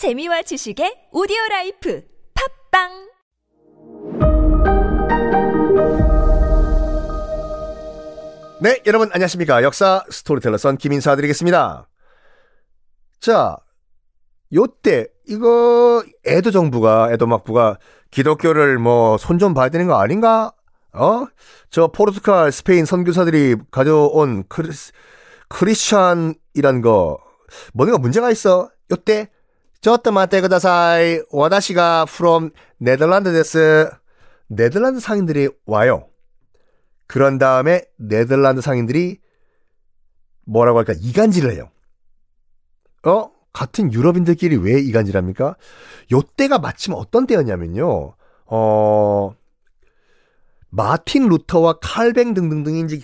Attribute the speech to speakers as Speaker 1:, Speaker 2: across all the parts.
Speaker 1: 재미와 지식의 오디오 라이프 팟빵
Speaker 2: 네, 여러분 안녕하십니까. 역사 스토리텔러 썬킴 인사 드리겠습니다. 자, 요때 이거 에도 정부가 에도 막부가 기독교를 뭐 손 좀 봐야 되는 거 아닌가? 어? 저 포르투갈, 스페인 선교사들이 가져온 크리스, 크리스찬이란 거 뭔가 문제가 있어. 요때 와다시가 from 네덜란드 데스 네덜란드 상인들이 와요. 그런 다음에 네덜란드 상인들이 뭐라고 할까 이간질을 해요. 어? 같은 유럽인들끼리 왜 이간질합니까? 요때가 마침 어떤 때였냐면요. 어, 마틴 루터와 칼뱅 등등등이 이제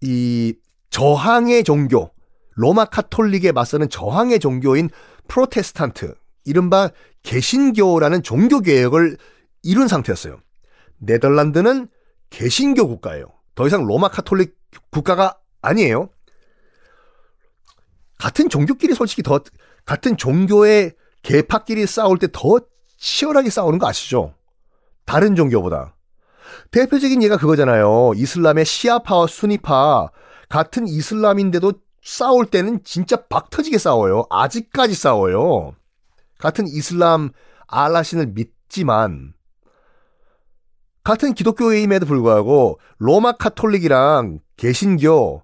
Speaker 2: 이 저항의 종교, 로마 카톨릭에 맞서는 저항의 종교인 프로테스탄트, 이른바 개신교라는 종교 개혁을 이룬 상태였어요. 네덜란드는 개신교 국가예요. 더 이상 로마 카톨릭 국가가 아니에요. 같은 종교끼리 솔직히 더 같은 종교의 계파끼리 싸울 때 더 치열하게 싸우는 거 아시죠? 다른 종교보다. 대표적인 예가 그거잖아요. 이슬람의 시아파와 수니파 같은 이슬람인데도 싸울 때는 진짜 박 터지게 싸워요. 아직까지 싸워요. 같은 이슬람 알라신을 믿지만 같은 기독교임에도 불구하고 로마 카톨릭이랑 개신교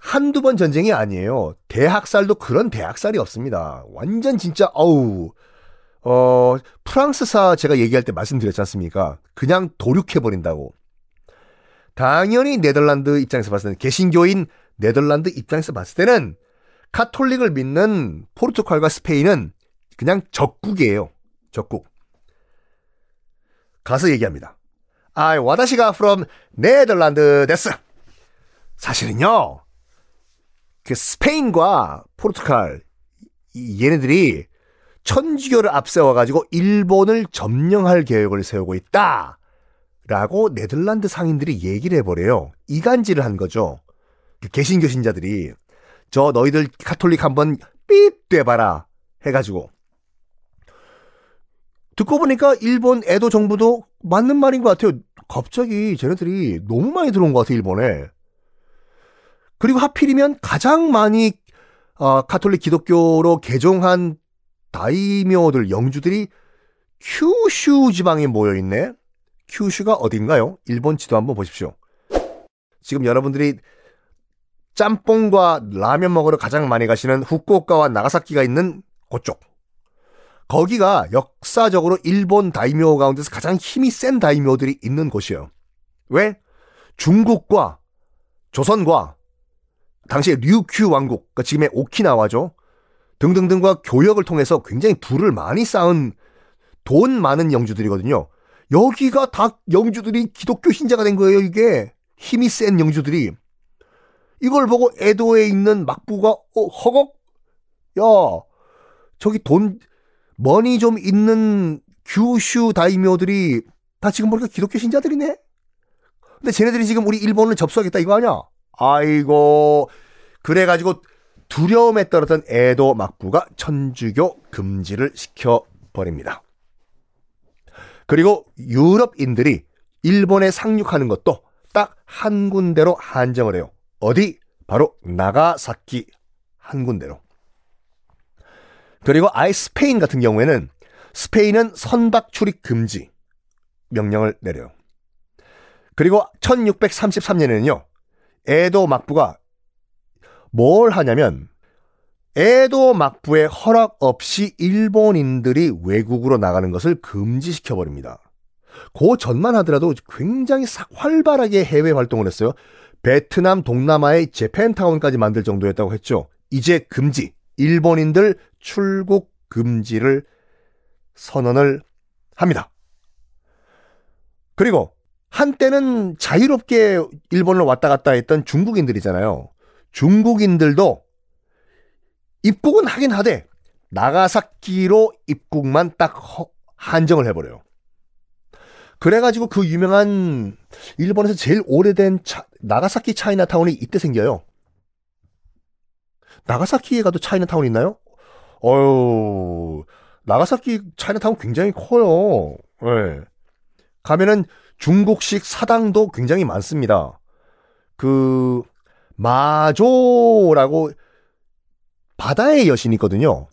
Speaker 2: 한두 번 전쟁이 아니에요. 대학살도 그런 대학살이 없습니다. 완전 진짜 어우 어 프랑스사 제가 얘기할 때 말씀드렸지 않습니까? 그냥 도륙해 버린다고. 당연히 네덜란드 입장에서 봤을 때는 개신교인 네덜란드 입장에서 봤을 때는 카톨릭을 믿는 포르투갈과 스페인은 그냥 적국이에요. 적국. 가서 얘기합니다. 아, 와다시가 from 네덜란드 데스. 사실은요. 그 스페인과 포르투갈 이 얘네들이 천주교를 앞세워 가지고 일본을 점령할 계획을 세우고 있다. 라고 네덜란드 상인들이 얘기를 해버려요. 이간질을 한 거죠. 그 개신 교 신자들이 저 너희들 카톨릭 한번 삐 떼봐라 해가지고 듣고 보니까 일본 에도 정부도 맞는 말인 것 같아요. 갑자기 쟤네들이 너무 많이 들어온 것 같아요, 일본에. 그리고 하필이면 가장 많이 어, 카톨릭 기독교로 개종한 다이묘들, 영주들이 큐슈 지방에 모여 있네. 큐슈가 어딘가요? 일본 지도 한번 보십시오. 지금 여러분들이 짬뽕과 라면 먹으러 가장 많이 가시는 후쿠오카와 나가사키가 있는 그쪽. 거기가 역사적으로 일본 다이묘 가운데서 가장 힘이 센 다이묘들이 있는 곳이에요. 왜? 중국과 조선과 당시에 류큐 왕국, 그러니까 지금의 오키나와죠. 등등등과 교역을 통해서 굉장히 부를 많이 쌓은 돈 많은 영주들이거든요. 여기가 다 영주들이 기독교 신자가 된 거예요, 이게. 힘이 센 영주들이. 이걸 보고 에도에 있는 막부가, 어, 허걱? 야, 저기 돈, 머니 좀 있는 규슈 다이묘들이 다 지금 보니까 기독교 신자들이네? 근데 쟤네들이 지금 우리 일본을 접수하겠다 이거 아니야? 아이고, 그래가지고 두려움에 떨었던 에도 막부가 천주교 금지를 시켜 버립니다. 그리고 유럽인들이 일본에 상륙하는 것도 딱 한 군데로 한정을 해요. 어디? 바로 나가사키 한 군데로. 그리고 아예 스페인 같은 경우에는 스페인은 선박 출입 금지 명령을 내려요. 그리고 1633년에는요. 에도 막부가 뭘 하냐면 에도 막부의 허락 없이 일본인들이 외국으로 나가는 것을 금지시켜 버립니다. 그 전만 하더라도 굉장히 활발하게 해외 활동을 했어요. 베트남 동남아의 재팬타운까지 만들 정도였다고 했죠. 이제 금지. 일본인들 출국 금지를 선언을 합니다. 그리고 한때는 자유롭게 일본을 왔다 갔다 했던 중국인들이잖아요. 중국인들도 입국은 하긴 하되 나가사키로 입국만 딱 한정을 해버려요. 그래가지고 그 유명한 일본에서 제일 오래된 차, 나가사키 차이나타운이 이때 생겨요. 나가사키에 가도 차이나타운 있나요? 어유 나가사키 차이나타운 굉장히 커요. 예. 가면은 중국식 사당도 굉장히 많습니다. 그 마조라고 바다의 여신이 있거든요.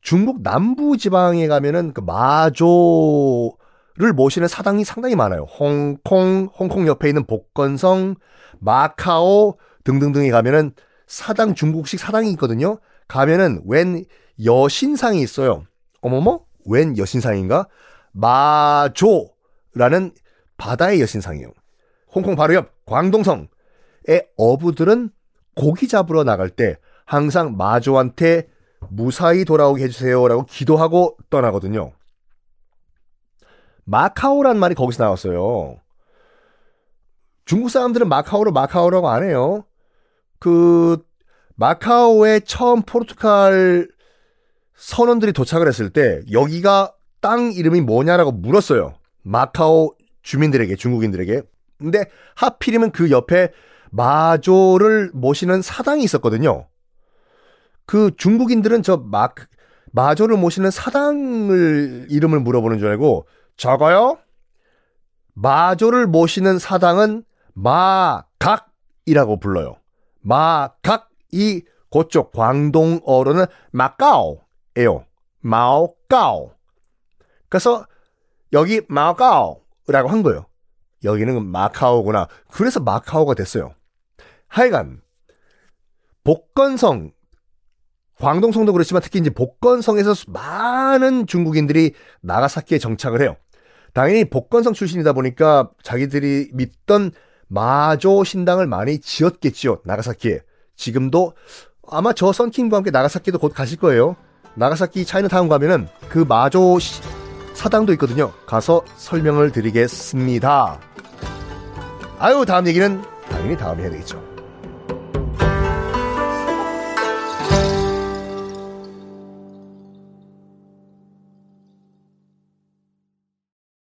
Speaker 2: 중국 남부 지방에 가면은 그 마조 를 모시는 사당이 상당히 많아요. 홍콩, 홍콩 옆에 있는 복건성, 마카오 등등등에 가면은 사당 중국식 사당이 있거든요. 가면은 웬 여신상이 있어요. 어머머? 웬 여신상인가? 마조라는 바다의 여신상이에요. 홍콩 바로 옆 광동성의 어부들은 고기 잡으러 나갈 때 항상 마조한테 무사히 돌아오게 해주세요라고 기도하고 떠나거든요. 마카오란 말이 거기서 나왔어요. 중국 사람들은 마카오를 마카오라고 안 해요. 그 마카오에 처음 포르투갈 선원들이 도착을 했을 때 여기가 땅 이름이 뭐냐라고 물었어요. 마카오 주민들에게 중국인들에게. 근데 하필이면 그 옆에 마조를 모시는 사당이 있었거든요. 그 중국인들은 저 마, 마조를 모시는 사당을 이름을 물어보는 줄 알고 저거요? 마조를 모시는 사당은 마각이라고 불러요. 마각이 그쪽 광동어로는 마카오예요. 마오카오. 그래서 여기 마오카오라고 한 거예요. 여기는 마카오구나. 그래서 마카오가 됐어요. 하여간 복건성 광동성도 그렇지만 특히 이제 복건성에서 많은 중국인들이 나가사키에 정착을 해요. 당연히 복건성 출신이다 보니까 자기들이 믿던 마조 신당을 많이 지었겠지요. 나가사키에. 지금도 아마 저 썬킹과 함께 나가사키도 곧 가실 거예요. 나가사키 차이나타운 가면은 그 마조 사당도 있거든요. 가서 설명을 드리겠습니다. 아유, 다음 얘기는 당연히 다음에 해야 되겠죠.